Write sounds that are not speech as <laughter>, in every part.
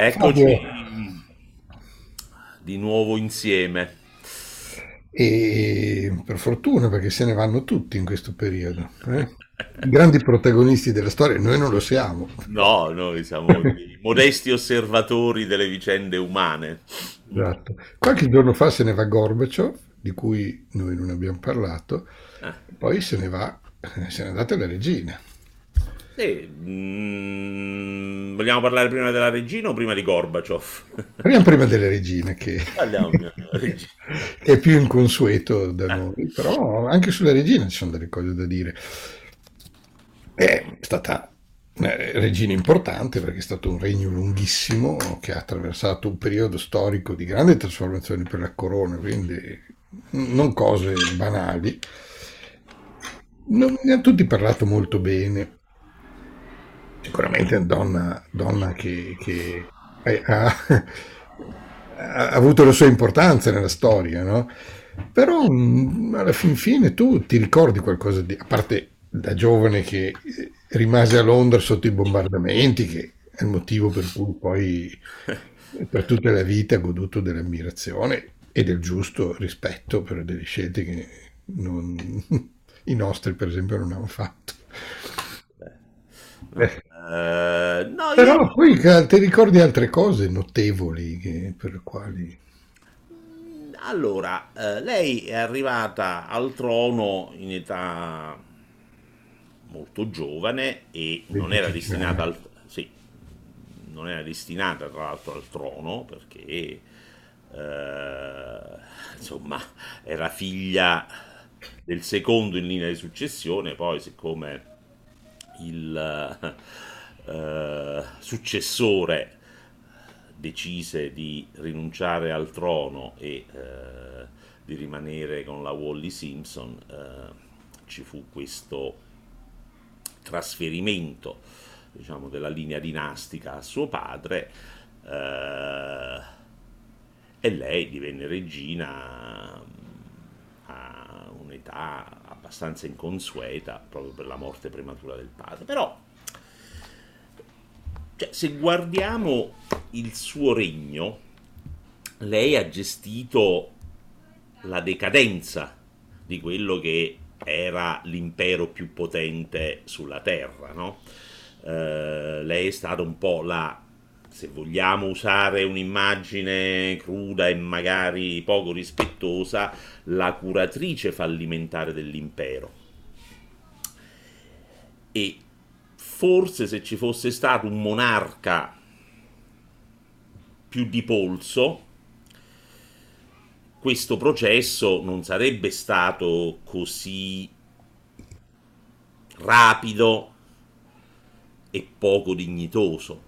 Eccoci Fabio. di nuovo insieme. E per fortuna perché se ne vanno tutti in questo periodo. Eh? I grandi protagonisti della storia, noi non lo siamo. No, noi siamo i <laughs> modesti osservatori delle vicende umane. Esatto. Qualche giorno fa se ne va Gorbaciov, di cui noi non abbiamo parlato, eh. poi se ne va, se ne è andata la regina. Sì, mm, vogliamo parlare prima della regina o prima di Gorbaciov? <laughs> Parliamo prima delle regine, che regina. <laughs> è più inconsueto da noi, però anche sulla regina ci sono delle cose da dire. È stata una regina importante perché è stato un regno lunghissimo che ha attraversato un periodo storico di grande trasformazione per la corona, quindi non cose banali. Non, ne hanno tutti parlato molto bene sicuramente donna, donna che, che ha, <laughs> ha, avuto la sua importanza nella storia, no? Però mm, alla fin fine tu ti ricordi qualcosa di... a parte da giovane che rimase a Londra sotto i bombardamenti, che è il motivo per cui poi <laughs> per tutta la vita ha goduto dell'ammirazione e del giusto rispetto per delle scelte che non, <laughs> i nostri per esempio non hanno fatto. Beh, Uh, no, Però io... poi ti ricordi altre cose notevoli che, per quali... Allora, uh, lei è arrivata al trono in età molto giovane e non era destinata al... Sì, non era destinata tra l'altro al trono perché uh, insomma era figlia del secondo in linea di successione, poi siccome il eh, successore decise di rinunciare al trono e eh, di rimanere con la Wally Simpson, eh, ci fu questo trasferimento diciamo, della linea dinastica a suo padre eh, e lei divenne regina a un'età abbastanza inconsueta proprio per la morte prematura del padre. Però cioè, se guardiamo il suo regno, lei ha gestito la decadenza di quello che era l'impero più potente sulla Terra, no? eh, lei è stata un po' la, se vogliamo usare un'immagine cruda e magari poco rispettosa, la curatrice fallimentare dell'impero. E forse se ci fosse stato un monarca più di polso, questo processo non sarebbe stato così rapido e poco dignitoso.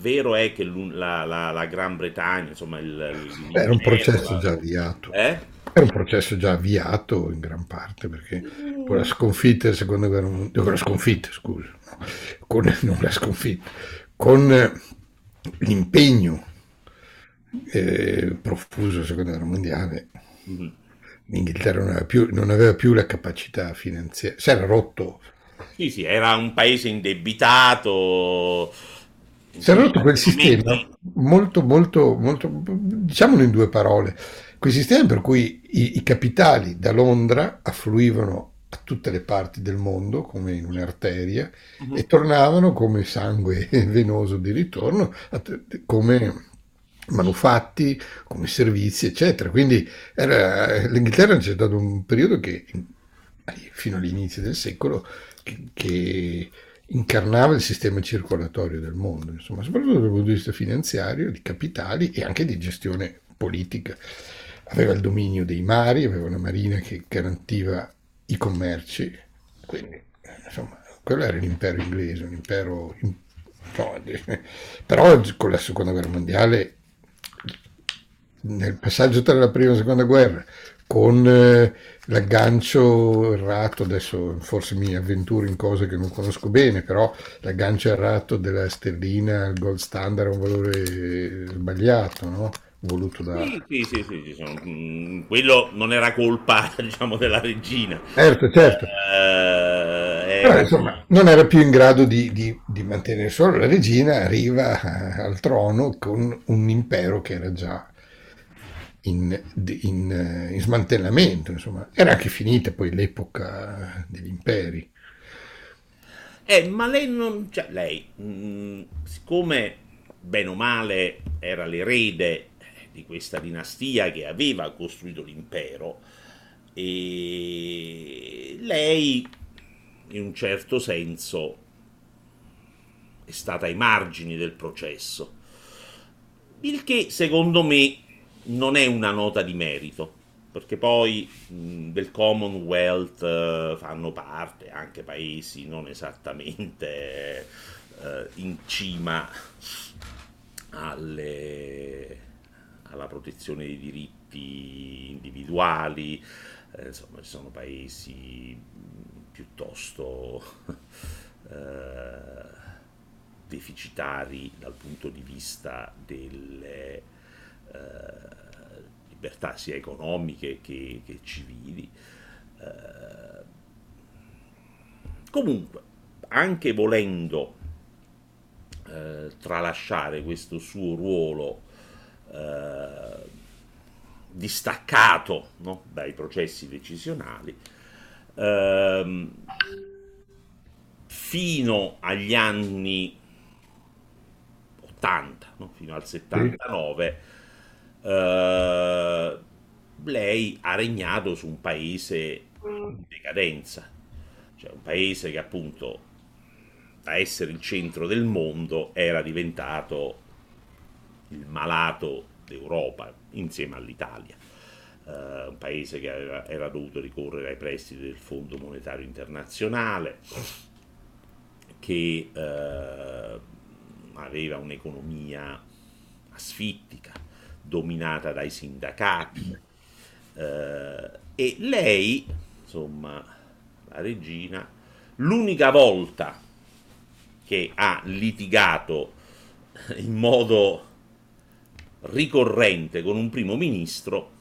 Vero è che la, la, la Gran Bretagna, insomma, il, il era un processo già avviato. Eh? Era un processo già avviato in gran parte perché con la sconfitta della seconda guerra mondiale, con la sconfitta, scusa, no, con, non la sconfitta, con eh, l'impegno eh, profuso della seconda guerra mondiale, mm-hmm. l'Inghilterra non aveva, più, non aveva più la capacità finanziaria, si era rotto. Sì, sì, era un paese indebitato. Si era rotto quel sistema molto, molto, molto, diciamolo in due parole quei sistemi per cui i, i, capitali da Londra affluivano a tutte le parti del mondo come in un'arteria uh-huh. e tornavano come sangue <laughs> venoso di ritorno, come manufatti, come servizi, eccetera. Quindi era, l'Inghilterra c'è stato un periodo che, fino all'inizio del secolo, che, che incarnava il sistema circolatorio del mondo, insomma, soprattutto dal punto di vista finanziario, di capitali e anche di gestione politica. Aveva il dominio dei mari, aveva una marina che garantiva i commerci, quindi insomma quello era l'impero inglese, un impero... No, però con la seconda guerra mondiale, nel passaggio tra la prima e la seconda guerra, con eh, l'aggancio errato, adesso forse mi avventuro in cose che non conosco bene, però l'aggancio errato della sterlina al gold standard ha un valore sbagliato, no? voluto da... Sì, sì, sì, sì, diciamo, quello non era colpa, <laughs> diciamo, della regina. Certo, certo. Eh, Però, insomma, non era più in grado di, di, di, mantenere solo la regina, arriva al trono con un impero che era già in, in, in smantellamento, insomma. Era anche finita poi l'epoca degli imperi. Eh, ma lei non... Cioè, lei, mh, mm, siccome bene o male era l'erede di questa dinastia che aveva costruito l'impero, e lei in un certo senso è stata ai margini del processo, il che secondo me non è una nota di merito, perché poi mh, del Commonwealth uh, fanno parte anche paesi non esattamente uh, in cima alle, alla protezione dei diritti individuali, eh, insomma ci sono paesi piuttosto <laughs> eh, deficitari dal punto di vista delle eh, libertà sia economiche che, che civili. Eh, comunque, anche volendo eh, tralasciare questo suo ruolo eh, distaccato no? dai processi decisionali, ehm, fino agli anni 80, no? fino al 79, eh, lei ha regnato su un paese in decadenza, cioè un paese che appunto da essere il centro del mondo era diventato il malato d'Europa insieme all'Italia, eh, un paese che aveva, era dovuto ricorrere ai prestiti del Fondo Monetario Internazionale, che eh, aveva un'economia asfittica, dominata dai sindacati, eh, e lei, insomma, la regina, l'unica volta che ha litigato in modo ricorrente con un primo ministro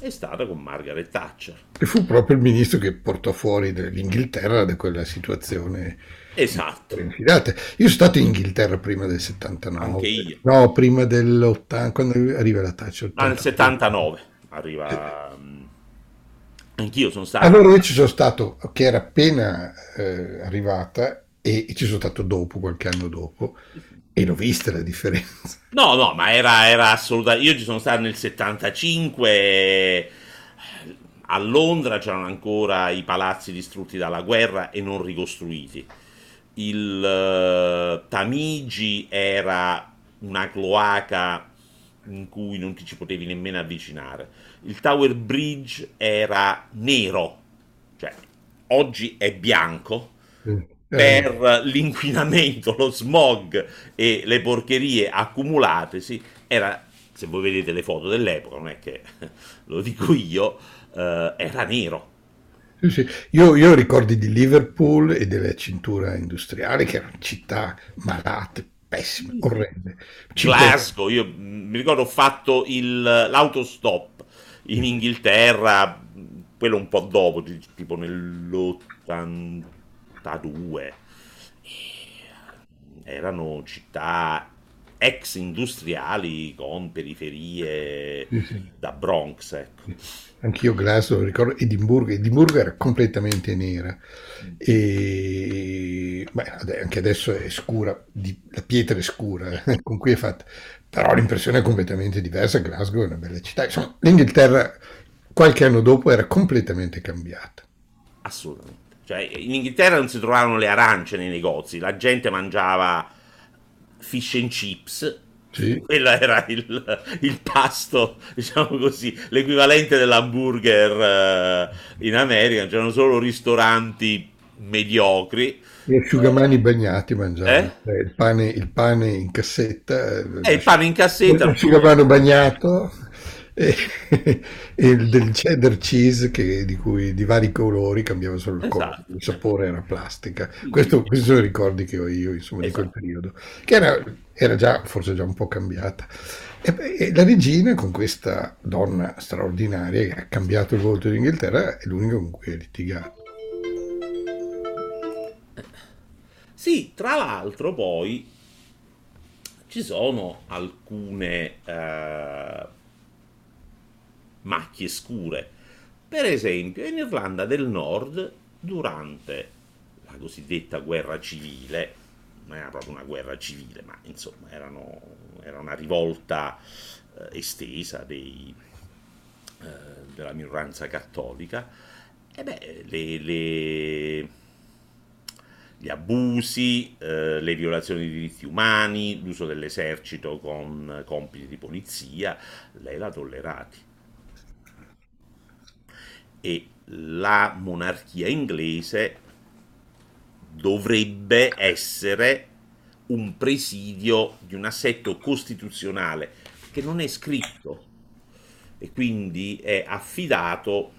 è stata con Margaret Thatcher. E fu proprio il ministro che portò fuori l'Inghilterra da quella situazione esatto. infilata. Io sono stato in Inghilterra prima del 79. Anche io. No, prima dell'80, quando arriva la Thatcher. Ah, nel 79 arriva... Mm, anch'io sono stato... Allora io ci sono stato, che era appena eh, arrivata, e ci sono stato dopo, qualche anno dopo, e l'ho vista la differenza. No, no, ma era, era assolutamente... Io ci sono stato nel 75, a Londra c'erano ancora i palazzi distrutti dalla guerra e non ricostruiti. Il uh, Tamigi era una cloaca in cui non ti ci potevi nemmeno avvicinare. Il Tower Bridge era nero, cioè oggi è bianco. Mm per l'inquinamento, lo smog e le porcherie accumulatesi, era, se voi vedete le foto dell'epoca, non è che <laughs> lo dico io, eh, era nero. Sì, sì. Io, io, ricordi di Liverpool e della cintura industriale, che erano città malate, pessime, orrende. Glasgow, io mi ricordo ho fatto il, l'autostop in Inghilterra, quello un po' dopo, tipo nell'80 82 erano città ex industriali con periferie sì, sì. da Bronx. Ecco. Anch'io Glasgow ricordo Edimburgo, Edimburgo era completamente nera e beh, anche adesso è scura, di, la pietra è scura con cui è fatta, però l'impressione è completamente diversa, Glasgow è una bella città, insomma l'Inghilterra qualche anno dopo era completamente cambiata. Assolutamente. Cioè, in Inghilterra non si trovavano le arance nei negozi, la gente mangiava fish and chips. Sì. Quello era il, il, pasto, diciamo così, l'equivalente dell'hamburger uh, in America. C'erano solo ristoranti mediocri. Gli asciugamani bagnati mangiavano. Eh? Eh, il, pane, il, pane, in cassetta. Eh, il pane in cassetta. L'asciugamano bagnato <laughs> e, e del cheddar cheese che, di cui di vari colori cambiava solo il esatto. colore, il sapore era plastica. Questo, questi sono i ricordi che ho io insomma, esatto. di quel esatto. periodo, che era, era, già forse già un po' cambiata. E, e, la regina con questa donna straordinaria che ha cambiato il volto d'Inghilterra è l'unica con cui ha litigato. Sì, tra l'altro poi ci sono alcune eh, macchie scure. Per esempio, in Irlanda del Nord, durante la cosiddetta guerra civile, non era proprio una guerra civile, ma insomma erano, era una rivolta eh, estesa dei, eh, della minoranza cattolica, e beh, le, le gli abusi, eh, le violazioni dei diritti umani, l'uso dell'esercito con compiti di polizia, lei l'ha tollerati. E la monarchia inglese dovrebbe essere un presidio di un assetto costituzionale che non è scritto e quindi è affidato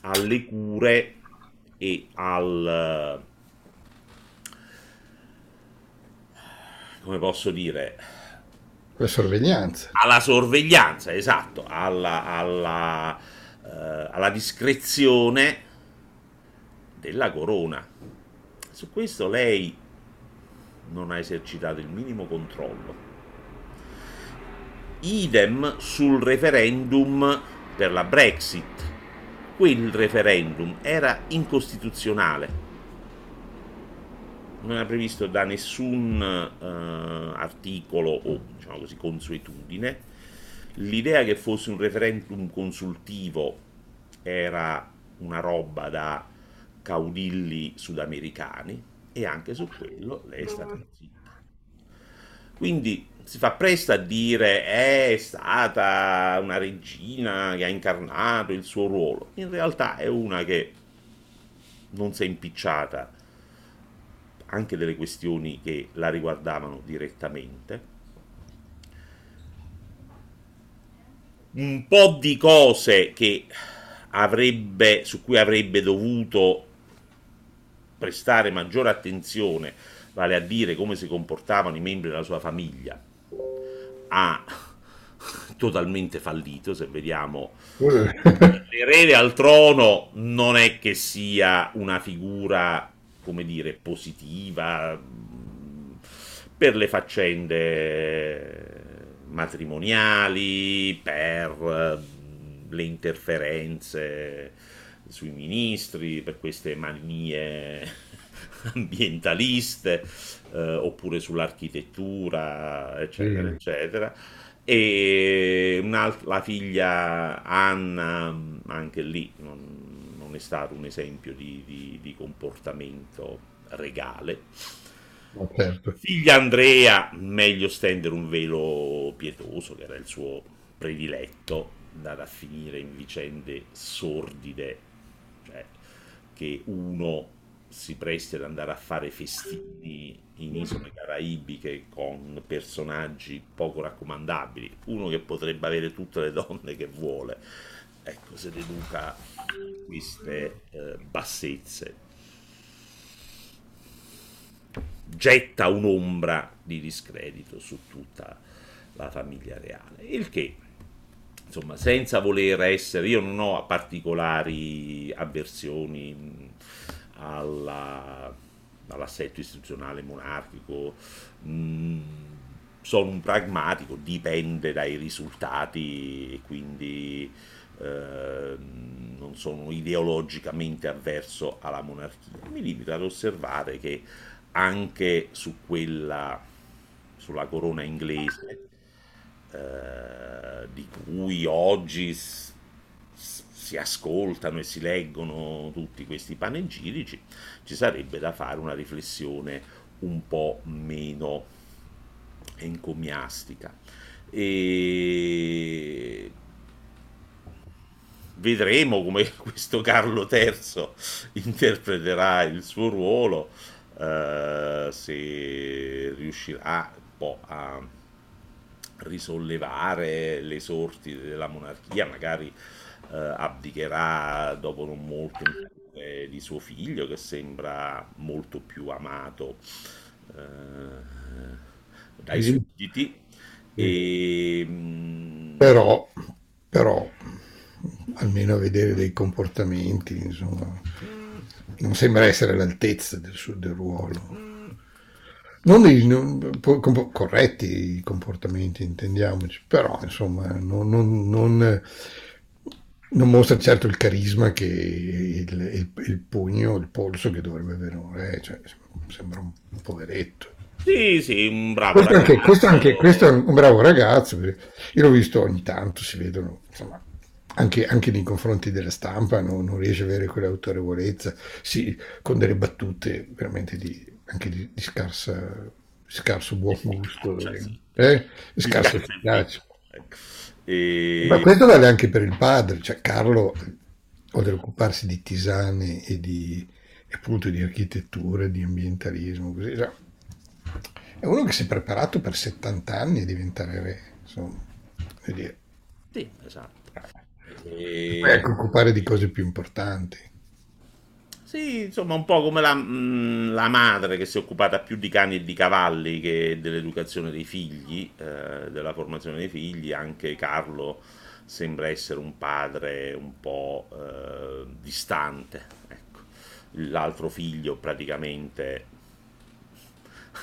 alle cure e al come posso dire, la sorveglianza. Alla sorveglianza, esatto, alla, alla, eh, alla discrezione della corona. Su questo lei non ha esercitato il minimo controllo. Idem sul referendum per la Brexit. Quel referendum era incostituzionale non era previsto da nessun uh, articolo o diciamo così, consuetudine. L'idea che fosse un referendum consultivo era una roba da caudilli sudamericani e anche su quello lei è stata zitta. Quindi si fa presto a dire è stata una regina che ha incarnato il suo ruolo. In realtà è una che non si è impicciata anche delle questioni che la riguardavano direttamente. Un po' di cose che avrebbe, su cui avrebbe dovuto prestare maggiore attenzione, vale a dire come si comportavano i membri della sua famiglia, ha <laughs> totalmente fallito, se vediamo. <laughs> L'erede al trono non è che sia una figura come dire, positiva per le faccende matrimoniali, per le interferenze sui ministri, per queste manie <laughs> ambientaliste, eh, oppure sull'architettura, eccetera, mm. eccetera. E la figlia Anna, anche lì, non, è stato un esempio di, di, di comportamento regale. Certo. Figlia Andrea, meglio stendere un velo pietoso, che era il suo prediletto, andare a finire in vicende sordide, cioè che uno si presti ad andare a fare festini in isole caraibiche con personaggi poco raccomandabili, uno che potrebbe avere tutte le donne che vuole, ecco, se deduca queste eh, bassezze. Getta un'ombra di discredito su tutta la famiglia reale, il che insomma, senza voler essere, io non ho particolari avversioni alla, all'assetto istituzionale monarchico, sono un pragmatico, dipende dai risultati e quindi eh, non sono ideologicamente avverso alla monarchia, mi limito ad osservare che anche su quella, sulla corona inglese, eh, di cui oggi s- si ascoltano e si leggono tutti questi panegirici, ci sarebbe da fare una riflessione un po' meno encomiastica. E vedremo come <laughs> questo Carlo III interpreterà il suo ruolo, eh, se riuscirà un po' a risollevare le sorti della monarchia, magari eh, abdicherà dopo non molto di suo figlio che sembra molto più amato eh, dai sudditi. E, però, però almeno a vedere dei comportamenti, insomma, non sembra essere all'altezza del suo del ruolo. non, dei, non corretti i comportamenti, intendiamoci, però insomma non, non, non, non mostra certo il carisma che il, il, il, pugno, il polso che dovrebbe avere un re, cioè, sembra un poveretto. Sì, sì, un bravo questo ragazzo. Anche, questo, anche, questo è un bravo ragazzo, io l'ho visto ogni tanto, si vedono, insomma, anche, anche, nei confronti della stampa non, non riesce a avere quell'autorevolezza, sì, con delle battute veramente di, anche di, di scarsa, scarso buon gusto, cioè, sì. eh? scarsa efficacia. E... Ma questo vale anche per il padre, cioè Carlo, oltre ad occuparsi di tisane e di, appunto di architettura, di ambientalismo, così, cioè, è uno che si è preparato per 70 anni a diventare re, insomma, dire. Sì, esatto. E... Anche occupare di cose più importanti. Sì, insomma, un po' come la, mm, la, madre che si è occupata più di cani e di cavalli che dell'educazione dei figli, eh, della formazione dei figli, anche Carlo sembra essere un padre un po' eh, distante. Ecco. L'altro figlio praticamente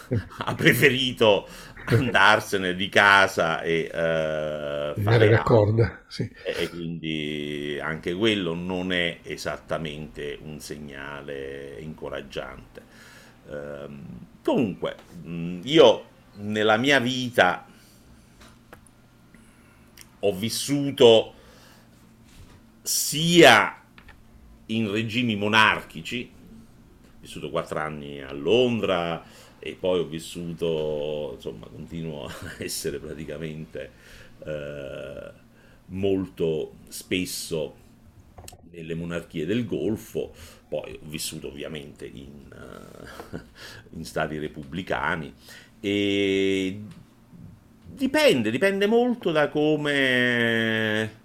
<laughs> ha preferito <laughs> andarsene di casa e uh, fare la corda sì. e quindi anche quello non è esattamente un segnale incoraggiante uh, comunque io nella mia vita ho vissuto sia in regimi monarchici ho vissuto quattro anni a Londra e poi ho vissuto, insomma, continuo a <laughs> essere praticamente eh, molto spesso nelle monarchie del Golfo, poi ho vissuto ovviamente in, uh, <laughs> in stati repubblicani. E dipende, dipende molto da come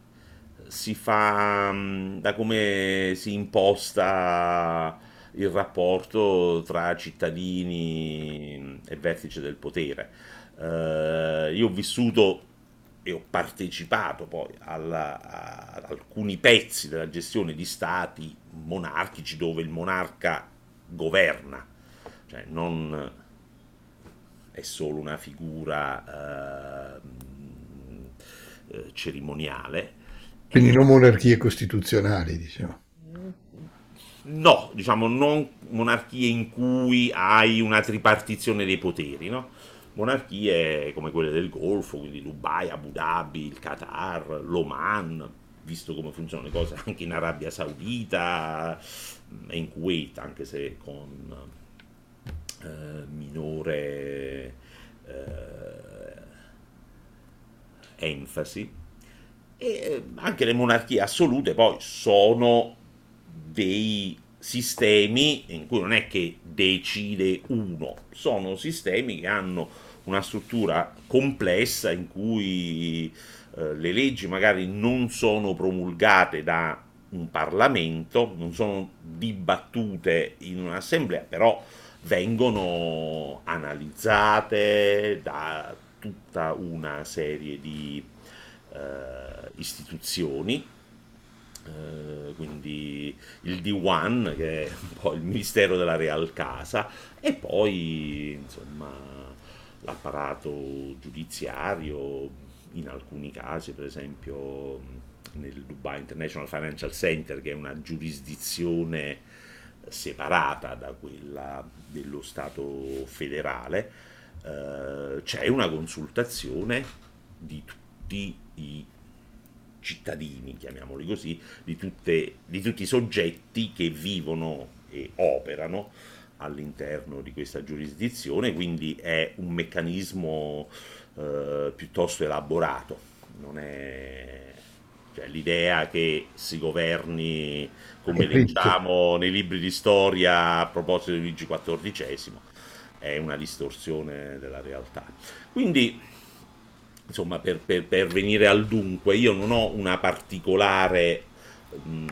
si fa, da come si imposta il rapporto tra cittadini e vertice del potere. Uh, io ho vissuto e ho partecipato poi alla, ad alcuni pezzi della gestione di stati monarchici dove il monarca governa, cioè non è solo una figura uh, cerimoniale. Quindi non monarchie costituzionali, diciamo. No, diciamo non monarchie in cui hai una tripartizione dei poteri, no? Monarchie come quelle del Golfo, quindi Dubai, Abu Dhabi, il Qatar, l'Oman, visto come funzionano le cose anche in Arabia Saudita e in Kuwait, anche se con eh, minore eh, enfasi. E eh, anche le monarchie assolute poi sono dei sistemi in cui non è che decide uno, sono sistemi che hanno una struttura complessa in cui eh, le leggi magari non sono promulgate da un Parlamento, non sono dibattute in un'assemblea, però vengono analizzate da tutta una serie di eh, istituzioni eh, quindi il D1 che è un po' il Ministero della Real Casa e poi insomma l'apparato giudiziario in alcuni casi per esempio nel Dubai International Financial Center che è una giurisdizione separata da quella dello Stato federale eh, c'è una consultazione di tutti i cittadini, chiamiamoli così, di, tutte, di tutti i soggetti che vivono e operano all'interno di questa giurisdizione, quindi è un meccanismo eh, piuttosto elaborato, non è cioè, l'idea che si governi come leggiamo nei libri di storia a proposito di Luigi XIV è una distorsione della realtà. Quindi insomma, per, per, per, venire al dunque, io non ho una particolare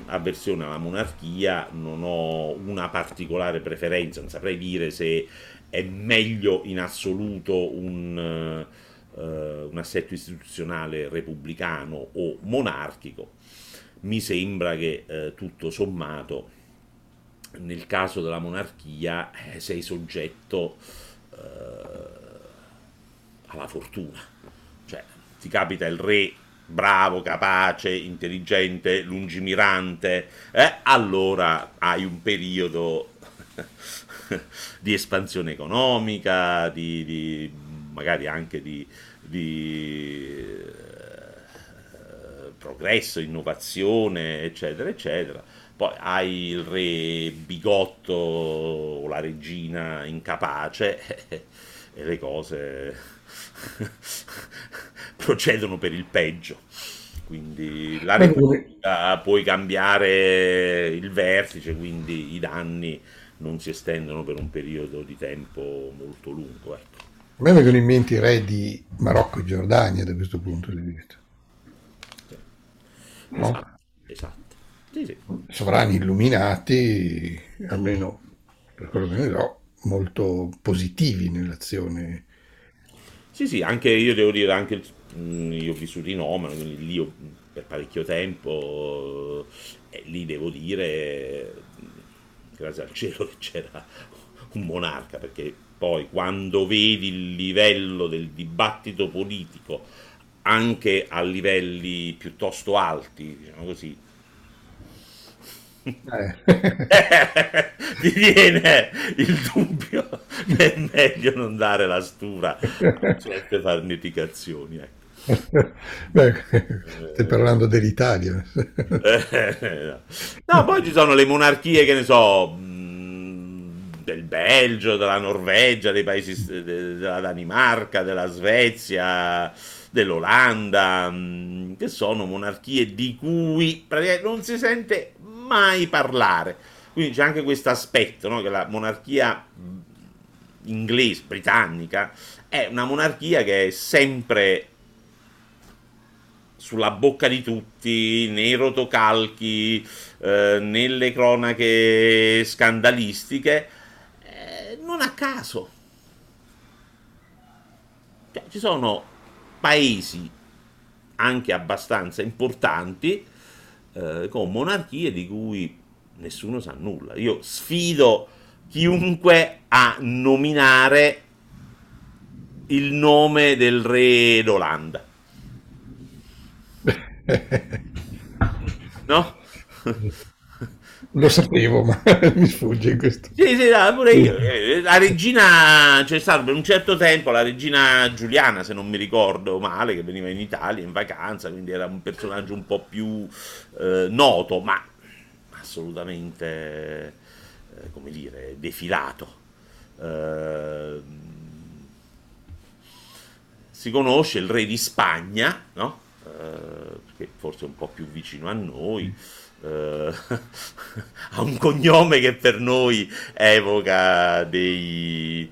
avversione alla monarchia, non ho una particolare preferenza, non saprei dire se è meglio in assoluto un, uh, un assetto istituzionale repubblicano o monarchico. Mi sembra che uh, tutto sommato nel caso della monarchia eh, sei soggetto uh, alla fortuna. Ti capita il re bravo, capace, intelligente, lungimirante, eh, allora hai un periodo <laughs> di espansione economica, di, di magari anche di, di eh, progresso, innovazione, eccetera, eccetera. Poi hai il re bigotto o la regina incapace <laughs> e le cose procedono per il peggio. Quindi la Repubblica puoi cambiare il vertice, quindi i danni non si estendono per un periodo di tempo molto lungo. Ecco. A me vengono in mente i re di Marocco e Giordania da questo punto di vista. Sì. No? Esatto. esatto. Sì, sì. Sovrani illuminati, almeno per quello che ne so, molto positivi nell'azione. Sì, sì, anche io devo dire, anche io ho vissuto in Oman, quindi lì ho, per parecchio tempo, e lì devo dire, grazie al cielo <laughs> che c'era un monarca, perché poi quando vedi il livello del dibattito politico anche a livelli piuttosto alti, diciamo così, eh. <laughs> ti viene il dubbio che è meglio non dare la stura a certe farneticazioni. Ecco. <laughs> Beh, stai parlando dell'Italia. <laughs> no, poi ci sono le monarchie che ne so, del Belgio, della Norvegia, dei paesi della Danimarca, della Svezia, dell'Olanda, che sono monarchie di cui non si sente mai parlare. Quindi c'è anche questo aspetto, no? che la monarchia inglese, britannica, è una monarchia che è sempre sulla bocca di tutti, nei rotocalchi, eh, nelle cronache scandalistiche, eh, non a caso. Cioè, ci sono paesi anche abbastanza importanti eh, con monarchie di cui nessuno sa nulla. Io sfido chiunque a nominare il nome del re d'Olanda. <laughs> No? <laughs> Lo sapevo, ma <laughs> mi sfugge questo. Sì, sì, no, pure io. Eh, la regina, c'è stato per un certo tempo la regina Giuliana, se non mi ricordo male, che veniva in Italia in vacanza, quindi era un personaggio un po' più eh, noto, ma assolutamente, eh, come dire, defilato. Eh, si conosce il re di Spagna, no? Eh, che forse è un po' più vicino a noi eh, <laughs> ha un cognome che per noi evoca dei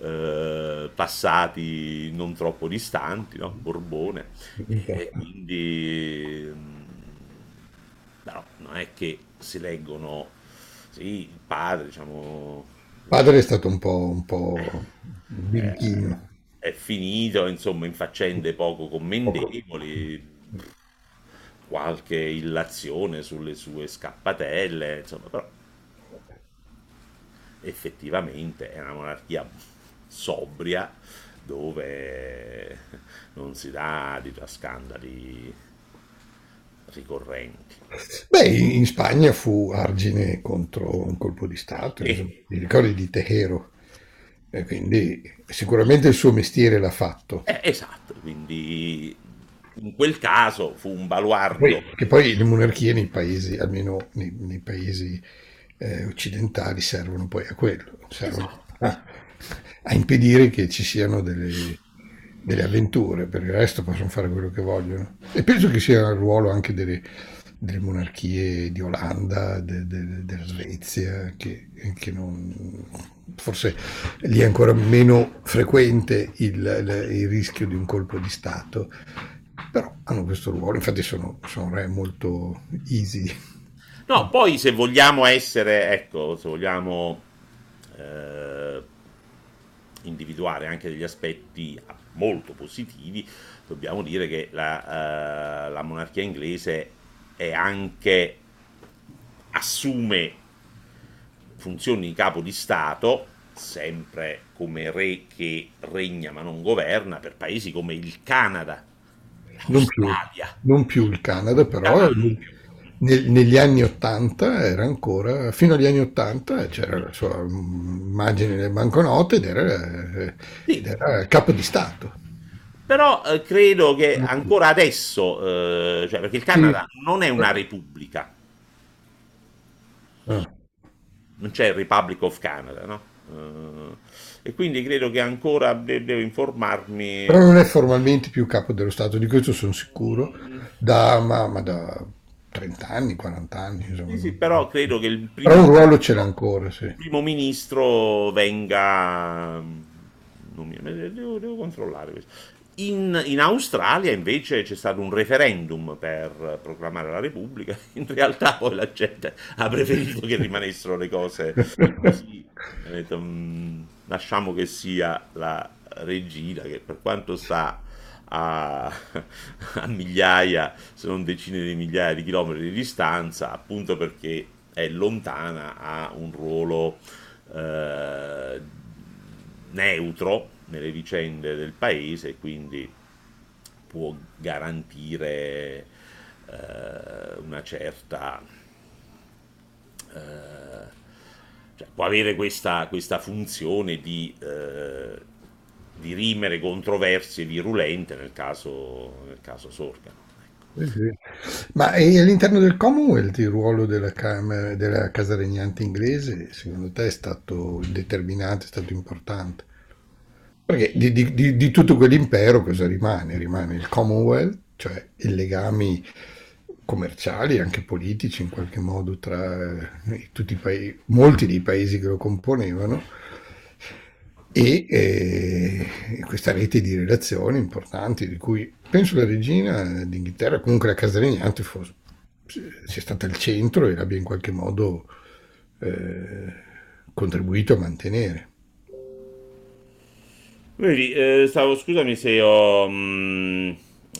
eh, passati non troppo distanti, no? Borbone, e quindi no, non è che si leggono, sì, il padre, diciamo... Il padre è stato un po', un po' birichino. È, finito, insomma, in faccende poco commendevoli. Qualche illazione sulle sue scappatelle, insomma, però effettivamente è una monarchia sobria dove non si dà di scandali ricorrenti. Beh, in Spagna fu argine contro un colpo di Stato, mi ricordi di Tejero, e quindi sicuramente il suo mestiere l'ha fatto. Eh, esatto, quindi in quel caso fu un baluardo. Poi, che poi le monarchie nei paesi, almeno nei, nei paesi eh, occidentali, servono poi a quello, servono esatto. a, a, impedire che ci siano delle, delle, avventure, per il resto possono fare quello che vogliono. E penso che sia il ruolo anche delle, delle monarchie di Olanda, de, de, della Svezia, che, che non, forse lì è ancora meno frequente il, il, rischio di un colpo di Stato però hanno questo ruolo, infatti sono, sono re molto easy. No, poi se vogliamo essere, ecco, se vogliamo eh, individuare anche degli aspetti molto positivi, dobbiamo dire che la, eh, la monarchia inglese è anche assume funzioni di capo di Stato, sempre come re che regna ma non governa, per paesi come il Canada, non più, non più, il Canada, però nel, negli anni 80 era ancora, fino agli anni 80 c'era la sua immagine nelle banconote ed era, sì. ed era capo di Stato. Però eh, credo che ancora adesso, eh, cioè perché il Canada sì. non è una repubblica, ah. Non c'è il Republic of Canada, no? Uh, e quindi credo che ancora de- devo informarmi. Però non è formalmente più capo dello Stato, di questo sono sicuro, da, ma, ma da 30 anni, 40 anni. Insomma. Sì, sì, però credo che il primo, però un ruolo ce l'ha ancora. Sì. Il primo ministro venga. Non mi... devo, devo controllare questo. In, in, Australia invece c'è stato un referendum per proclamare la Repubblica, <laughs> in realtà poi la gente ha preferito che rimanessero le cose così. Detto, mm, lasciamo che sia la regina che per quanto sta a, a, migliaia, se non decine di migliaia di chilometri di distanza, appunto perché è lontana, ha un ruolo eh, neutro nelle vicende del paese e quindi può garantire eh, una certa... Eh, cioè, può avere questa, questa funzione di eh, dirimere controversie virulente nel caso, nel caso sorgano. Ma all'interno del Commonwealth il ruolo della, Camera, della Casa Regnante inglese secondo te è stato determinante, è stato importante? Perché di, di, di tutto quell'impero cosa rimane? Rimane il Commonwealth, cioè i legami commerciali anche politici in qualche modo tra eh, tutti i paesi, molti dei paesi che lo componevano e eh, questa rete di relazioni importanti di cui penso la regina d'Inghilterra, comunque la casa regnante fosse, sia stata al centro e l'abbia in qualche modo eh, contribuito a mantenere. Vedi, eh, stavo, scusami se ho... Mh mm,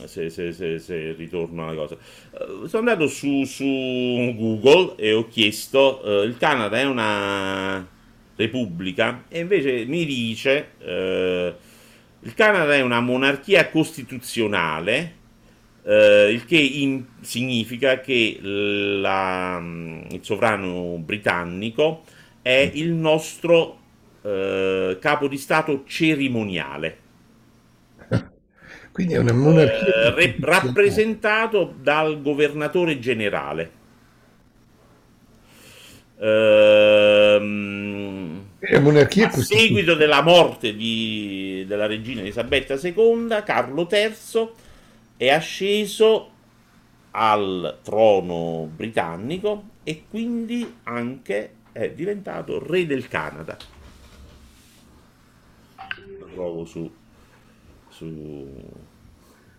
se, se, se, se ritorno alla cosa. Uh, sono andato su, su, Google e ho chiesto, uh, il Canada è una repubblica e invece mi dice, uh, il Canada è una monarchia costituzionale, il che in, significa che la, il sovrano britannico è il nostro capo di Stato cerimoniale. <laughs> Quindi è una monarchia. Eh, rappresentato dal governatore generale. Monarchia a seguito della morte di, della regina Elisabetta II, Carlo III è asceso al trono britannico e quindi anche è diventato re del Canada. Trovo su su,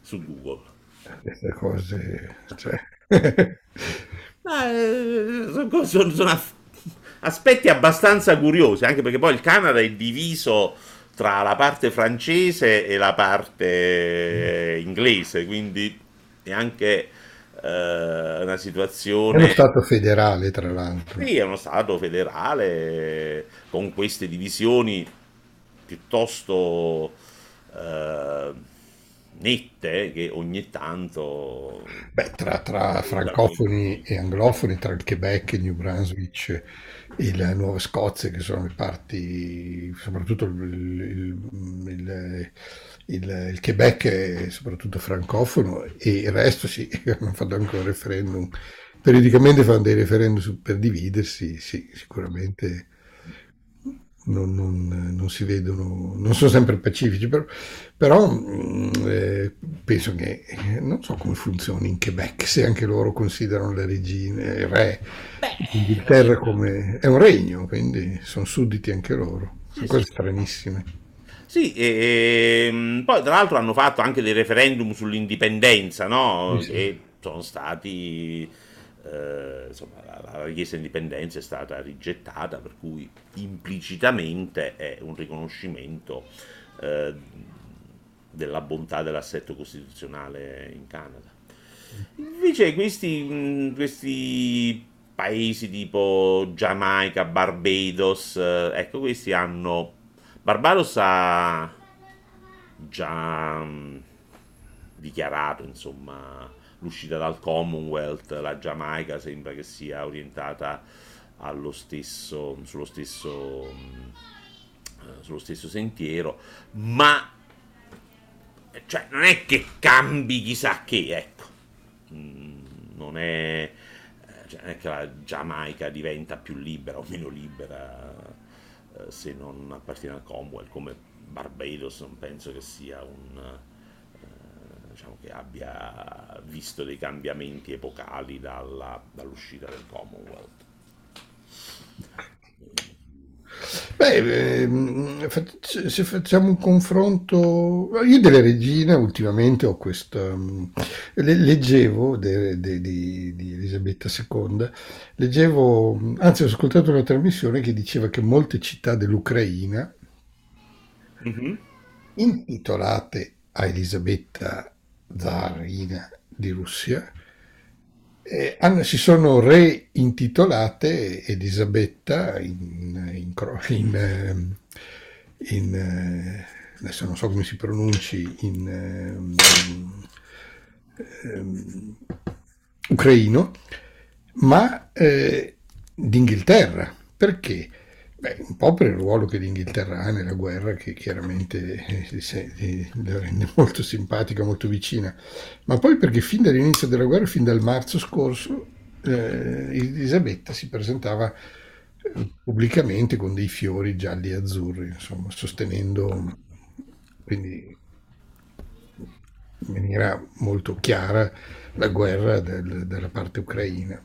su Google. Queste cose... Cioè... <laughs> Eh, sono, sono aspetti abbastanza curiosi, anche perché poi il Canada è diviso tra la parte francese e la parte inglese, quindi è anche eh, una situazione... È uno Stato federale, tra l'altro. Sì, è uno Stato federale con queste divisioni piuttosto eh, nette che ogni tanto... Beh, tra, tra francofoni e anglofoni, tra il Quebec, il New Brunswick e la Nuova Scozia, che sono le parti, soprattutto il, il, il, il, il Quebec è soprattutto francofono e il resto sì, <laughs> hanno fatto anche un referendum, periodicamente fanno dei referendum per dividersi, sì, sicuramente non, non, non, si vedono, non sono sempre pacifici, però, però mm, eh, penso che non so come funzioni in Quebec, se anche loro considerano le regine, il re, l'Inghilterra come... è un regno, quindi sono sudditi anche loro, sono cose stranissime. Sì, e, ehm, poi tra l'altro hanno fatto anche dei referendum sull'indipendenza, no? Sì. Che sono stati eh, insomma, la, richiesta di indipendenza è stata rigettata, per cui implicitamente è un riconoscimento eh, della bontà dell'assetto costituzionale in Canada. Invece questi, questi paesi tipo Giamaica, Barbados, eh, ecco, questi hanno Barbados ha già dichiarato insomma l'uscita dal Commonwealth, la Giamaica sembra che sia orientata allo stesso, sullo, stesso, mh, sullo stesso sentiero, ma cioè, non è che cambi chissà che, ecco. Mm, non è, cioè, non è che la Giamaica diventa più libera o meno libera eh, se non appartiene al Commonwealth come Barbados non penso che sia un eh, che abbia visto dei cambiamenti epocali dalla, dall'uscita del Commonwealth Beh, ehm, se facciamo un confronto, io delle regine ultimamente ho questa, mm, leggevo de- de- di, di Elisabetta II, leggevo, anzi ho ascoltato una trasmissione che diceva che molte città dell'Ucraina, Mhm. intitolate a Elisabetta Zarina di Russia, si sono reintitolate Elisabetta in, in in, ehm, in, eh, adesso non so come si pronunci in ehm, ucraino, ma eh, d'Inghilterra. Perché? Beh, un po' per il ruolo che l'Inghilterra ha nella guerra, che chiaramente eh, eh, la rende molto simpatica, molto vicina, ma poi perché fin dall'inizio della guerra, fin dal marzo scorso, eh, Elisabetta si presentava eh, pubblicamente con dei fiori gialli e azzurri, insomma, sostenendo quindi in maniera molto chiara la guerra del- della parte ucraina.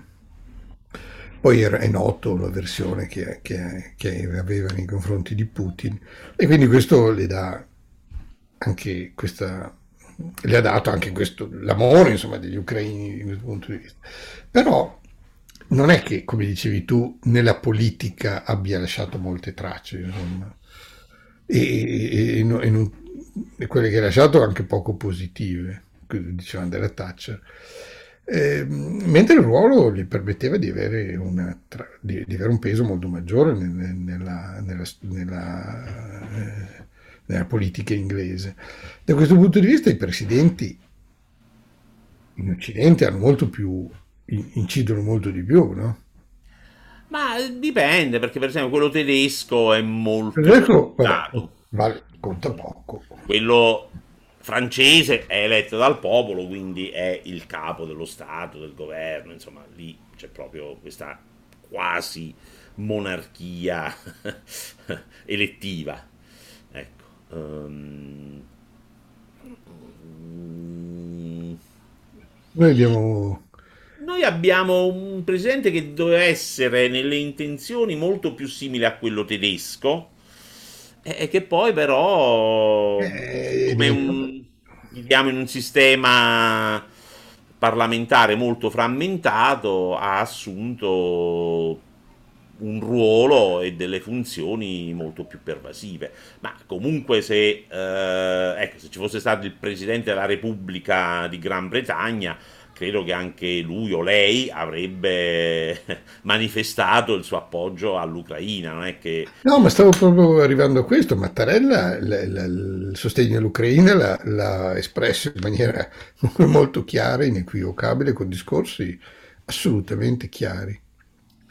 Poi era- è noto la versione che, che- che aveva nei confronti di Putin e quindi questo le dà anche questa, le ha dato anche questo, l'amore insomma, degli ucraini questo punto di vista. Però non è che, come dicevi tu, nella politica abbia lasciato molte tracce, insomma, e, e- e no- non- e quelle che ha lasciato anche poco positive, dicevano della Thatcher. Eh, mentre il ruolo gli permetteva di avere, una di, di avere un peso molto maggiore nel- nella, nella- nella, eh, nella politica inglese. Da questo punto di vista i presidenti in Occidente hanno molto più, incidono molto di più, no? Ma dipende, perché per esempio quello tedesco è molto votato. vale, conta poco. Quello francese è eletto dal popolo, quindi è il capo dello Stato, del governo, insomma, lì c'è proprio questa quasi monarchia <laughs> elettiva. Ecco. mm, Noi abbiamo... noi abbiamo un presidente che doveva essere nelle intenzioni molto più simile a quello tedesco, e che poi però, eh, come un, viviamo in un sistema parlamentare molto frammentato, ha assunto un ruolo e delle funzioni molto più pervasive. Ma comunque se, eh, ecco, se ci fosse stato il Presidente della Repubblica di Gran Bretagna, credo che anche lui o lei avrebbe <laughs> manifestato il suo appoggio all'Ucraina, non è che... No, ma stavo proprio arrivando a questo. Mattarella l- l- il sostegno all'Ucraina l'ha, l'ha espresso in maniera <laughs> molto chiara, inequivocabile, con discorsi assolutamente chiari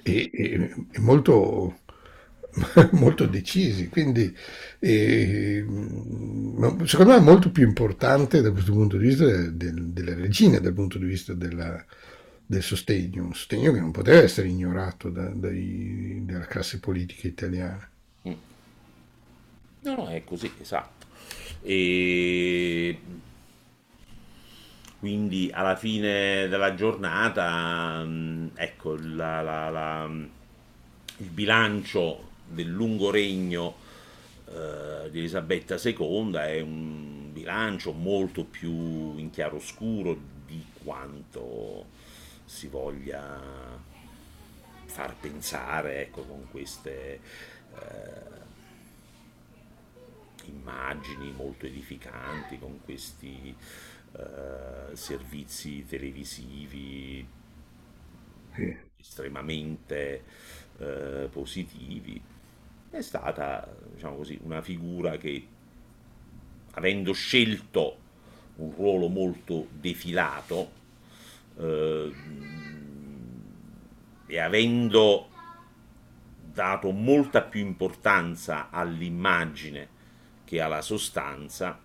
e, e- e molto, <laughs> molto decisi. Quindi, eh, secondo me è molto più importante da questo punto di vista del- delle regine, dal punto di vista della- del sostegno, un sostegno che non poteva essere ignorato da- dai- dalla classe politica italiana. Mm. No, no, è così, esatto. E quindi alla fine della giornata, mh, ecco, la- la- la- il bilancio del lungo regno eh, di Elisabetta II è un bilancio molto più in chiaroscuro di quanto si voglia far pensare, ecco, con queste eh, immagini molto edificanti, con questi eh, servizi televisivi Sì. estremamente eh, positivi. È stata, diciamo così, una figura che, avendo scelto un ruolo molto defilato eh, e avendo dato molta più importanza all'immagine che alla sostanza,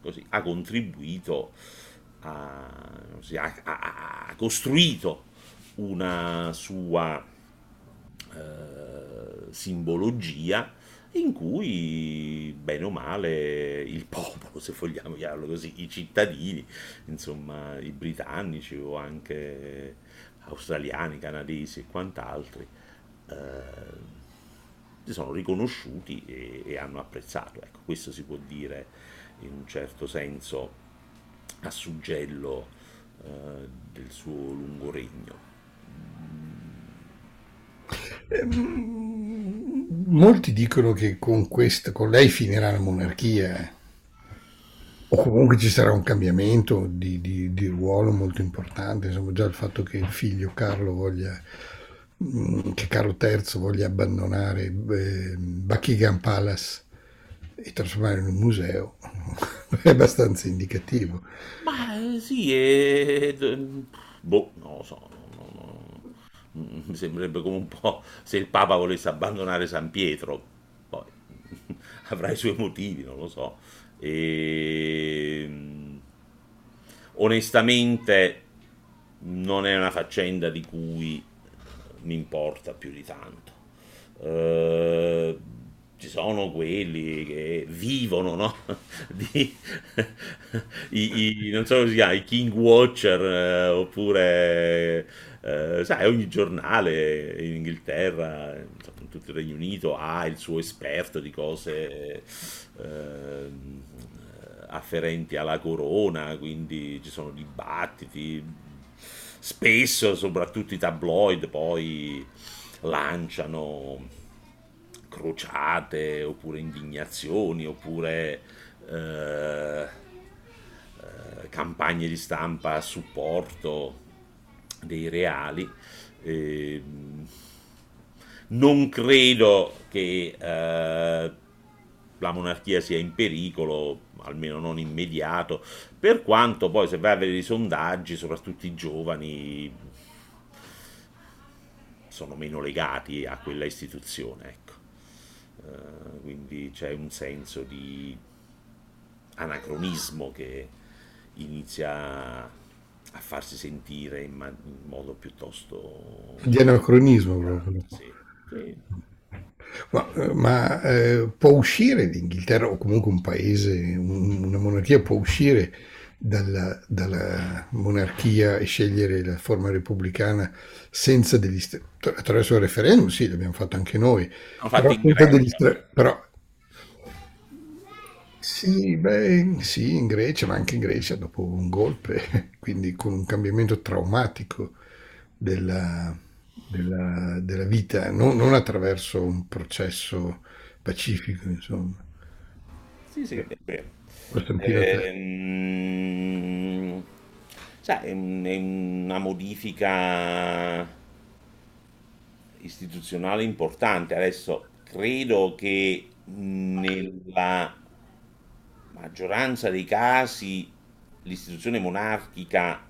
così, ha contribuito, a, ha, ha costruito una sua eh, simbologia in cui, bene o male, il popolo, se vogliamo chiamarlo così, i cittadini, insomma, i britannici o anche australiani, canadesi e quant'altri, eh, si sono riconosciuti e, e, hanno apprezzato. Ecco, questo si può dire in un certo senso a suggello eh, del suo lungo regno. Ehm, molti dicono che con, questo, con lei finirà la monarchia, eh. o comunque ci sarà un cambiamento di, di, di, ruolo molto importante. Insomma, già il fatto che il figlio Carlo voglia, mm, che Carlo III voglia abbandonare eh, Buckingham Palace e trasformare in un museo <laughs> è abbastanza indicativo. Ma sì, è... boh, non lo so mi <laughs> sembrerebbe come un po' se il Papa volesse abbandonare San Pietro, poi <laughs> avrà i suoi motivi, non lo so. E... Onestamente non è una faccenda di cui mi importa più di tanto. Uh, ci sono quelli che vivono, no? <laughs> Di, i, i, non so come si chiama, i King Watcher, eh, oppure eh, sai, ogni giornale in Inghilterra, in tutto il Regno Unito, ha il suo esperto di cose eh, afferenti alla corona, quindi ci sono dibattiti. Spesso, soprattutto i tabloid, poi lanciano crociate oppure indignazioni oppure eh, eh, campagne di stampa a supporto dei reali. Eh, non credo che eh, la monarchia sia in pericolo, almeno non immediato, per quanto poi se vai a vedere i sondaggi, soprattutto i giovani, sono meno legati a quella istituzione. Ecco. Uh, quindi c'è un senso di anacronismo che inizia a farsi sentire in, man- in modo piuttosto... Di anacronismo proprio. Sì, sì. Ma, ma eh, può uscire l'Inghilterra o comunque un paese, un, una monarchia può uscire dalla, dalla, monarchia e scegliere la forma repubblicana senza degli attraverso il referendum, sì, l'abbiamo fatto anche noi. Però, degli, però sì, beh, sì, in Grecia, ma anche in Grecia dopo un golpe, <laughs> quindi con un cambiamento traumatico della, della, della vita, non, non attraverso un processo pacifico, insomma. Sì, sì, è vero. Ehm, sai, è una modifica istituzionale importante. Adesso credo che nella maggioranza dei casi l'istituzione monarchica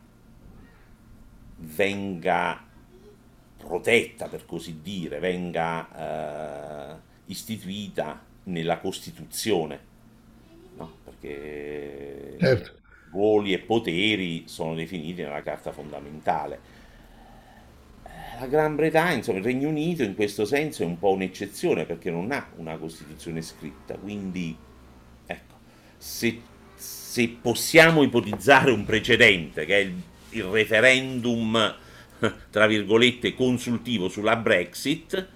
venga protetta, per così dire, venga eh, istituita nella Costituzione, no? perché certo. ruoli e poteri sono definiti nella Carta fondamentale. La Gran Bretagna, insomma, il Regno Unito in questo senso è un po' un'eccezione perché non ha una Costituzione scritta, quindi se, se possiamo ipotizzare un precedente, che è il, il referendum, tra virgolette, consultivo sulla Brexit,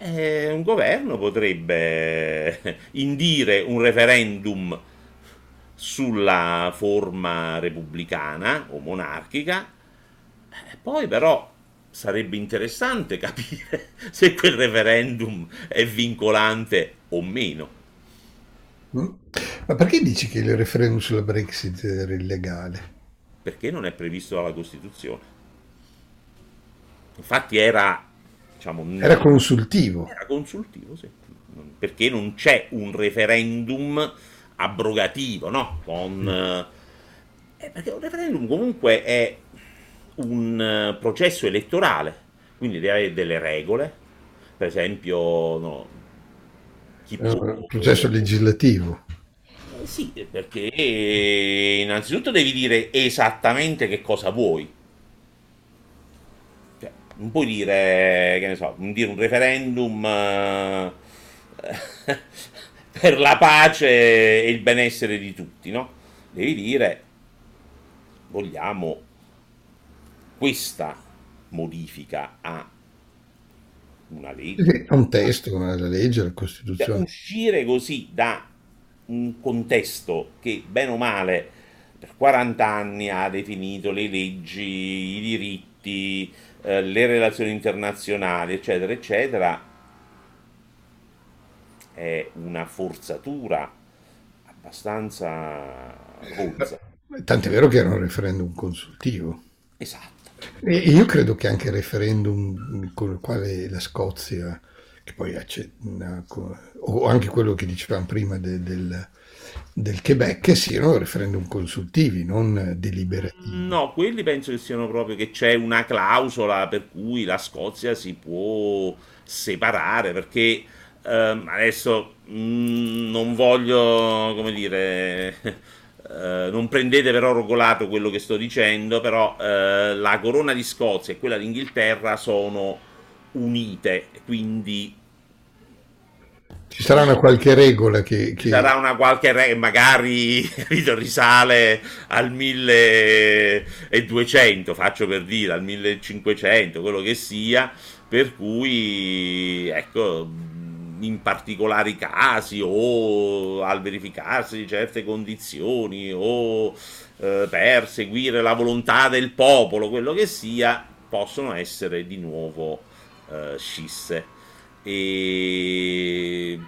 eh, un governo potrebbe <laughs> indire un referendum sulla forma repubblicana o monarchica, eh, poi però sarebbe interessante <laughs> capire se quel referendum è vincolante o meno. Mm? Ma perché dici che il referendum sulla Brexit era illegale? Perché non è previsto dalla Costituzione. Infatti era diciamo, era consultivo. Era consultivo, sì. Perché non c'è un referendum abrogativo, no? Con, mm. eh, perché un referendum comunque è un uh, processo elettorale, quindi deve avere delle regole, per esempio no, chi può, un processo legislativo. Eh, sì, perché innanzitutto devi dire esattamente che cosa vuoi non puoi dire, che ne so, dire un referendum eh, <laughs> per la pace e il benessere di tutti, no? Devi dire, vogliamo questa modifica a una legge. A un testo, una legge, la Costituzione. Uscire così da un contesto che, bene o male, per 40 anni ha definito le leggi, i diritti, eh, le relazioni internazionali, eccetera, eccetera, è una forzatura abbastanza rozza. Tant'è vero che era un referendum consultivo. Esatto. E io credo che anche il referendum con il quale la Scozia, che poi accetta, o anche quello che dicevamo prima del, del del Quebec siano referendum consultivi, non deliberativi. No, quelli penso che siano proprio che c'è una clausola per cui la Scozia si può separare, perché ehm, adesso mh, mm, non voglio, come dire, <laughs> eh, non prendete per oro colato quello che sto dicendo, però eh, la corona di Scozia e quella d'Inghilterra sono unite, quindi ci sarà una qualche regola che... che... Ci sarà una qualche regola, magari <laughs> risale al 1200, faccio per dire, al 1500, quello che sia, per cui, ecco, in particolari casi o al verificarsi di certe condizioni o eh, per seguire la volontà del popolo, quello che sia, possono essere di nuovo eh, scisse e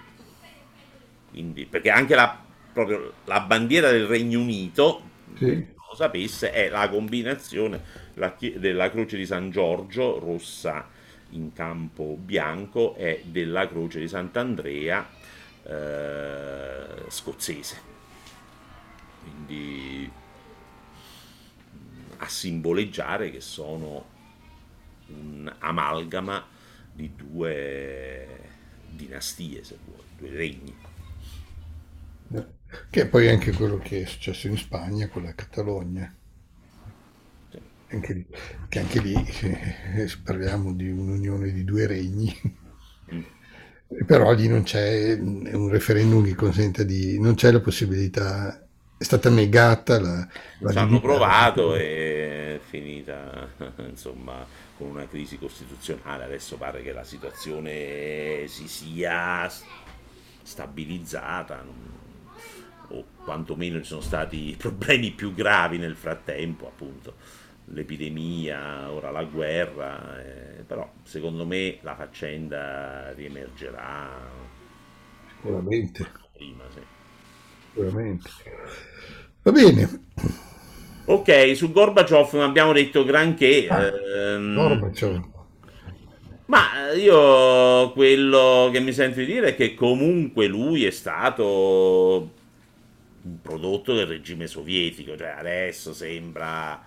quindi, perché anche la, proprio la bandiera del Regno Unito, sì. lo sapesse, è la combinazione la, della croce di San Giorgio rossa in campo bianco e della croce di Sant'Andrea eh, scozzese. Quindi a simboleggiare che sono un amalgama di due dinastie, se vuoi, due regni. Che è poi anche quello che è successo in Spagna con la Catalogna. Anche lì, che anche lì eh, parliamo di un'unione di due regni. Mm. Però lì non c'è un referendum che consenta di... non c'è la possibilità è stata negata la, la Ci hanno provato e è finita <laughs> insomma con una crisi costituzionale. Adesso pare che la situazione si sia stabilizzata, o quantomeno ci sono stati <laughs> problemi più gravi nel frattempo, appunto l'epidemia, ora la guerra, eh, però secondo me la faccenda riemergerà sicuramente. Prima, sì. Sicuramente. Va bene. Ok, su Gorbaciov non abbiamo detto granché. Ah, ehm, Gorbaciov. Ma io quello che mi sento di dire è che comunque lui è stato un prodotto del regime sovietico, cioè adesso sembra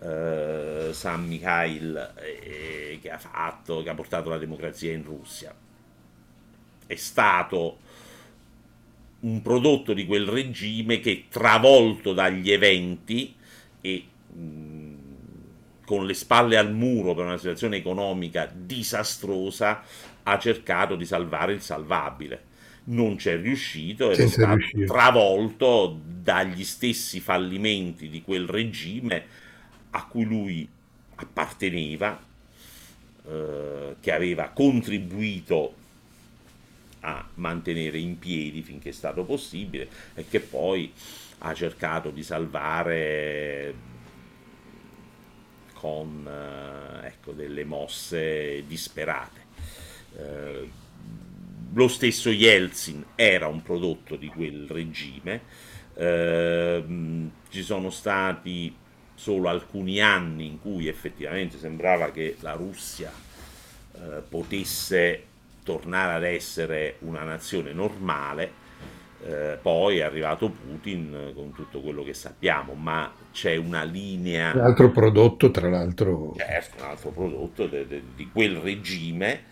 eh, San Mikhail eh, che ha fatto, che ha portato la democrazia in Russia. È stato un prodotto di quel regime che travolto dagli eventi e mh, con le spalle al muro per una situazione economica disastrosa ha cercato di salvare il salvabile. Non c'è riuscito ed è stato riuscito. travolto dagli stessi fallimenti di quel regime a cui lui apparteneva, eh, che aveva contribuito a mantenere in piedi finché è stato possibile e che poi ha cercato di salvare con eh, ecco, delle mosse disperate. Eh, lo stesso Yeltsin era un prodotto di quel regime, eh, ci sono stati solo alcuni anni in cui effettivamente sembrava che la Russia eh, potesse tornare ad essere una nazione normale. Eh, poi è arrivato Putin con tutto quello che sappiamo, ma c'è una linea... Un altro prodotto, tra l'altro... Certo, un altro prodotto de, de, di quel regime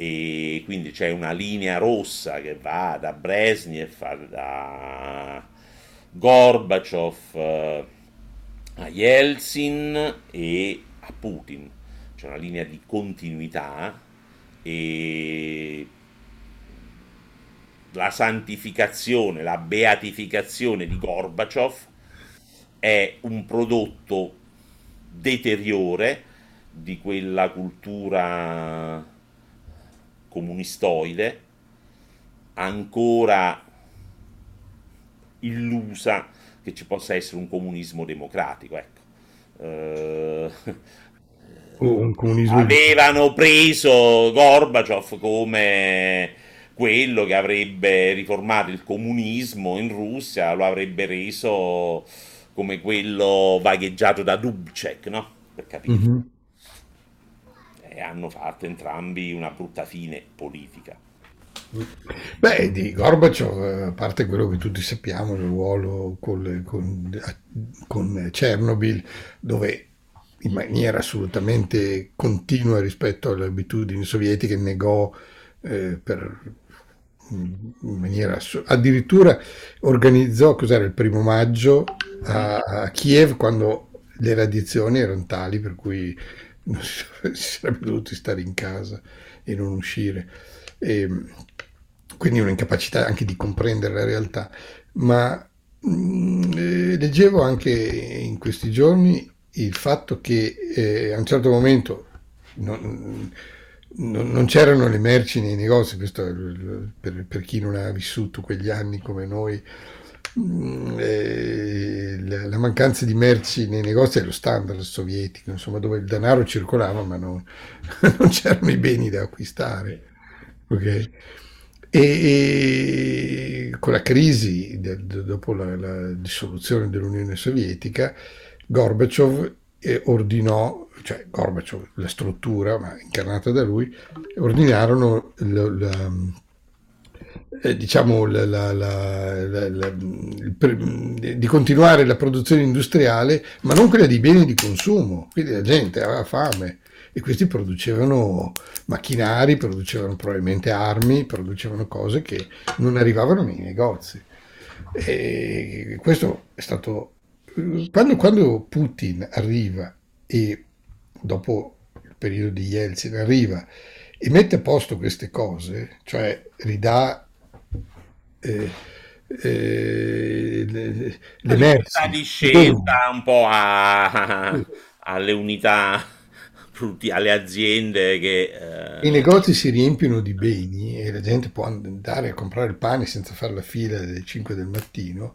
e quindi c'è una linea rossa che va da Brezhnev da Gorbaciov eh, a Yeltsin e a Putin. C'è una linea di continuità e la santificazione, la beatificazione di Gorbaciov è un prodotto deteriore di quella cultura comunistoide ancora illusa che ci possa essere un comunismo democratico. Ecco. Uh, un comunismo... Avevano preso Gorbaciov come quello che avrebbe riformato il comunismo in Russia, lo avrebbe reso come quello vagheggiato da Dubček, no? Per capire. Mm-hmm. E hanno fatto entrambi una brutta fine politica. Beh, di Gorbaciov, a parte quello che tutti sappiamo, il ruolo con, con, con Chernobyl, dove in maniera assolutamente continua rispetto alle abitudini sovietiche negò eh, per in maniera addirittura organizzò cos'era il primo maggio a, a Kiev quando le radiazioni erano tali per cui non si, <laughs> si sarebbe dovuti stare in casa e non uscire. E, quindi un'incapacità anche di comprendere la realtà. Ma mh, mm, eh, leggevo anche in questi giorni il fatto che eh, a un certo momento non, non, non, c'erano le merci nei negozi, questo per, per, chi non ha vissuto quegli anni come noi, mm, eh, la, mancanza di merci nei negozi è lo standard sovietico, insomma, dove il denaro circolava ma non, <laughs> non c'erano i beni da acquistare. Okay? E, e, con la crisi, dopo la, la, dissoluzione dell'Unione Sovietica, Gorbaciov ordinò, cioè Gorbaciov, la struttura, ma incarnata da lui, ordinarono la, la, eh, diciamo di continuare la produzione industriale, ma non quella di beni di consumo, quindi la gente aveva fame e questi producevano macchinari, producevano probabilmente armi, producevano cose che non arrivavano nei negozi. E questo è stato... Quando, quando Putin arriva e dopo il periodo di Yeltsin arriva e mette a posto queste cose, cioè ridà eh, eh, le, le merci. di scelta un po' a, alle unità alle aziende che... Eh... I negozi si riempiono di beni e la gente può andare a comprare il pane senza fare la fila alle 5 del mattino.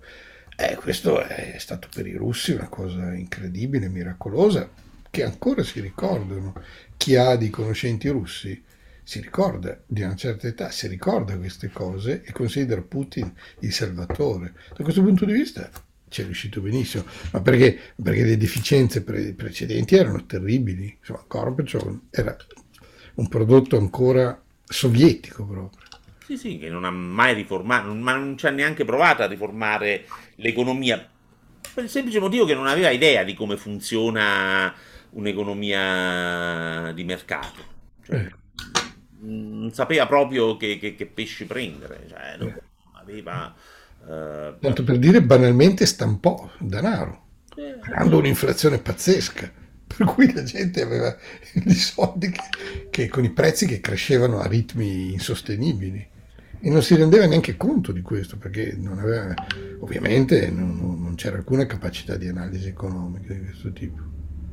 Eh, questo è stato per i russi una cosa incredibile, miracolosa, che ancora si ricordano. Chi ha di conoscenti russi si ricorda di una certa età, si ricorda queste cose e considera Putin il salvatore. Da questo punto di vista ci è riuscito benissimo, ma perché, perché le deficienze pre- precedenti erano terribili. Insomma, Gorbaciov era un prodotto ancora sovietico proprio. Sì, sì, che non ha mai riformato, ma non ci ha neanche provato a riformare l'economia, per il semplice motivo che non aveva idea di come funziona un'economia di mercato. Cioè, eh. Non sapeva proprio che, che, che pesci prendere, cioè, eh. aveva Uh, Tanto per dire, banalmente stampò denaro, eh, creando un'inflazione pazzesca, per cui la gente aveva i soldi che, che, con i prezzi che crescevano a ritmi insostenibili e non si rendeva neanche conto di questo perché non aveva, ovviamente non, non c'era alcuna capacità di analisi economica di questo tipo.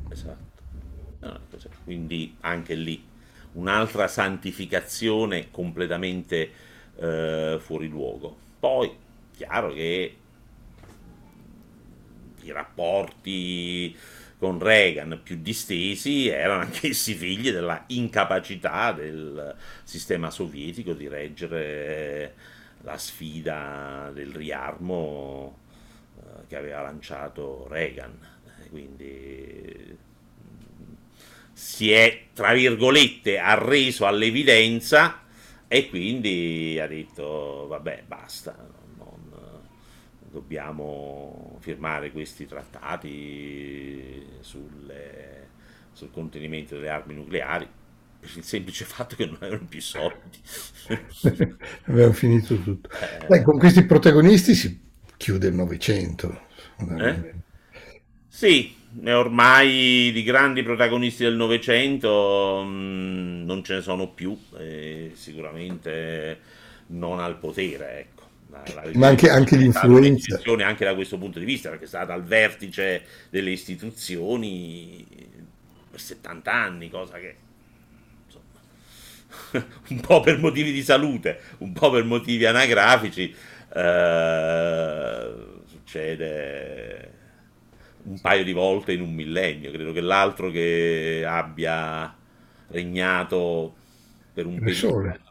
Esatto. No, quindi anche lì un'altra santificazione completamente eh, fuori luogo. Poi chiaro che i rapporti con Reagan più distesi erano anch'essi figli della incapacità del sistema sovietico di reggere la sfida del riarmo eh, che aveva lanciato Reagan. Quindi si è, tra virgolette, arreso all'evidenza e quindi ha detto, vabbè, basta, dobbiamo firmare questi trattati sulle, sul contenimento delle armi nucleari per il semplice fatto che non avevano più soldi. <laughs> Avevano finito tutto. Eh, Beh, con questi protagonisti si chiude il Novecento. Eh? Sì, ormai di grandi protagonisti del Novecento mm, non ce ne sono più, e sicuramente non al potere, ecco. La, la Ma anche, anche l'influenza. Anche da questo punto di vista, perché è stata al vertice delle istituzioni per 70 anni, cosa che <laughs> un po' per motivi di salute, un po' per motivi anagrafici, eh, succede un paio di volte in un millennio. Credo che l'altro che abbia regnato per un periodo.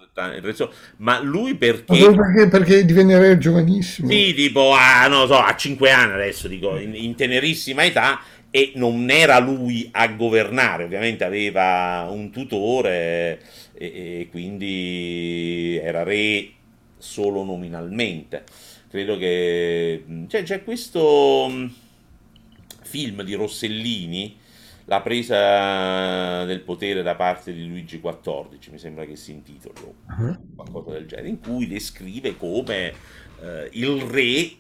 Ma lui perché... perché? Perché divenne giovanissimo. Sì, tipo a, non so, a 5 anni adesso, dico, in, in tenerissima età e non era lui a governare, ovviamente aveva un tutore e, e quindi era re solo nominalmente. Credo che cioè, c'è questo mm, film di Rossellini, La presa del potere da parte di Luigi XIV, mi sembra che si intitoli uh-huh. qualcosa del genere, in cui descrive come eh, il re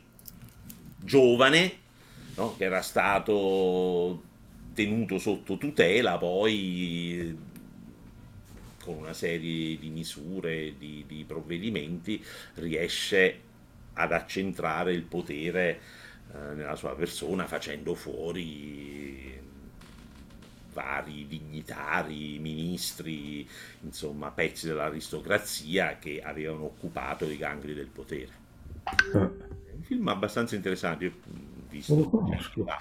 giovane, no, che era stato tenuto sotto tutela, poi con una serie di misure, di, di provvedimenti, riesce ad accentrare il potere eh, nella sua persona facendo fuori vari dignitari, ministri, insomma pezzi dell'aristocrazia che avevano occupato i gangli del potere. È un film abbastanza interessante, io visto. Non lo conosco. <laughs>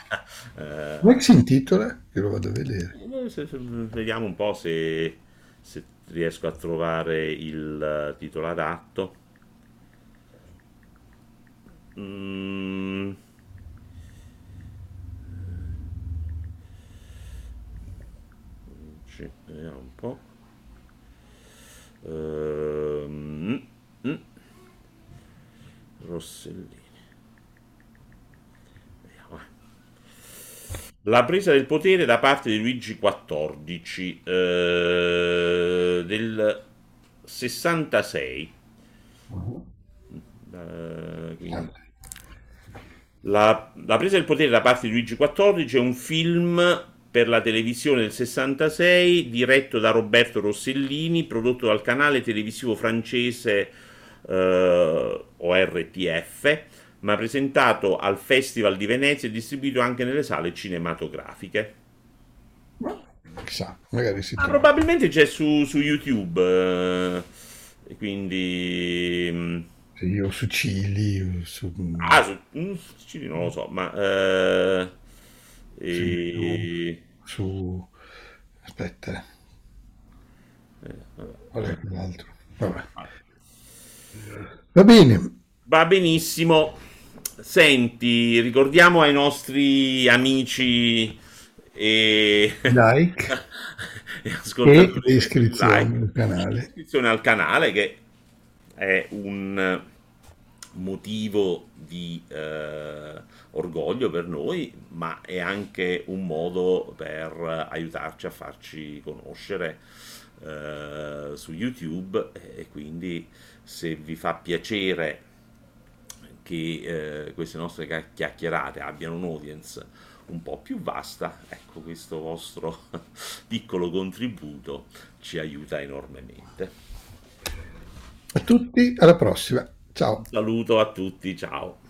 Eh, Come si intitola? Che lo vado a vedere. Eh, vediamo un po' se, se riesco a trovare il titolo adatto. Mm. Vediamo un po'. Uh, mm, Rossellini. Vediamo. Eh. La presa del potere da parte di Luigi XIV eh, del 66. Uh, quindi, la, la, presa del potere da parte di Luigi XIV è un film per la televisione del 66 diretto da Roberto Rossellini, prodotto dal canale televisivo francese eh, ORTF, ma presentato al Festival di Venezia e distribuito anche nelle sale cinematografiche. Chissà, magari si ah, Probabilmente c'è su, su YouTube, eh, quindi... Mm, sì, o su Cili, su... Ah, su, mm, su Cili non lo so, ma... Eh, e... Su. Aspetta. Eh, Qual è quell'altro? Vabbè. Va bene. Va benissimo. Senti, ricordiamo ai nostri amici e like <laughs> e, e iscrizione like, al canale. Iscrizione al canale che è un motivo di eh, orgoglio per noi, ma è anche un modo per aiutarci a farci conoscere eh, su YouTube e quindi se vi fa piacere che eh, queste nostre chiacchierate abbiano un'audience un po' più vasta, ecco questo vostro <laughs> piccolo contributo ci aiuta enormemente. A tutti, alla prossima. Ciao. Un saluto a tutti, ciao.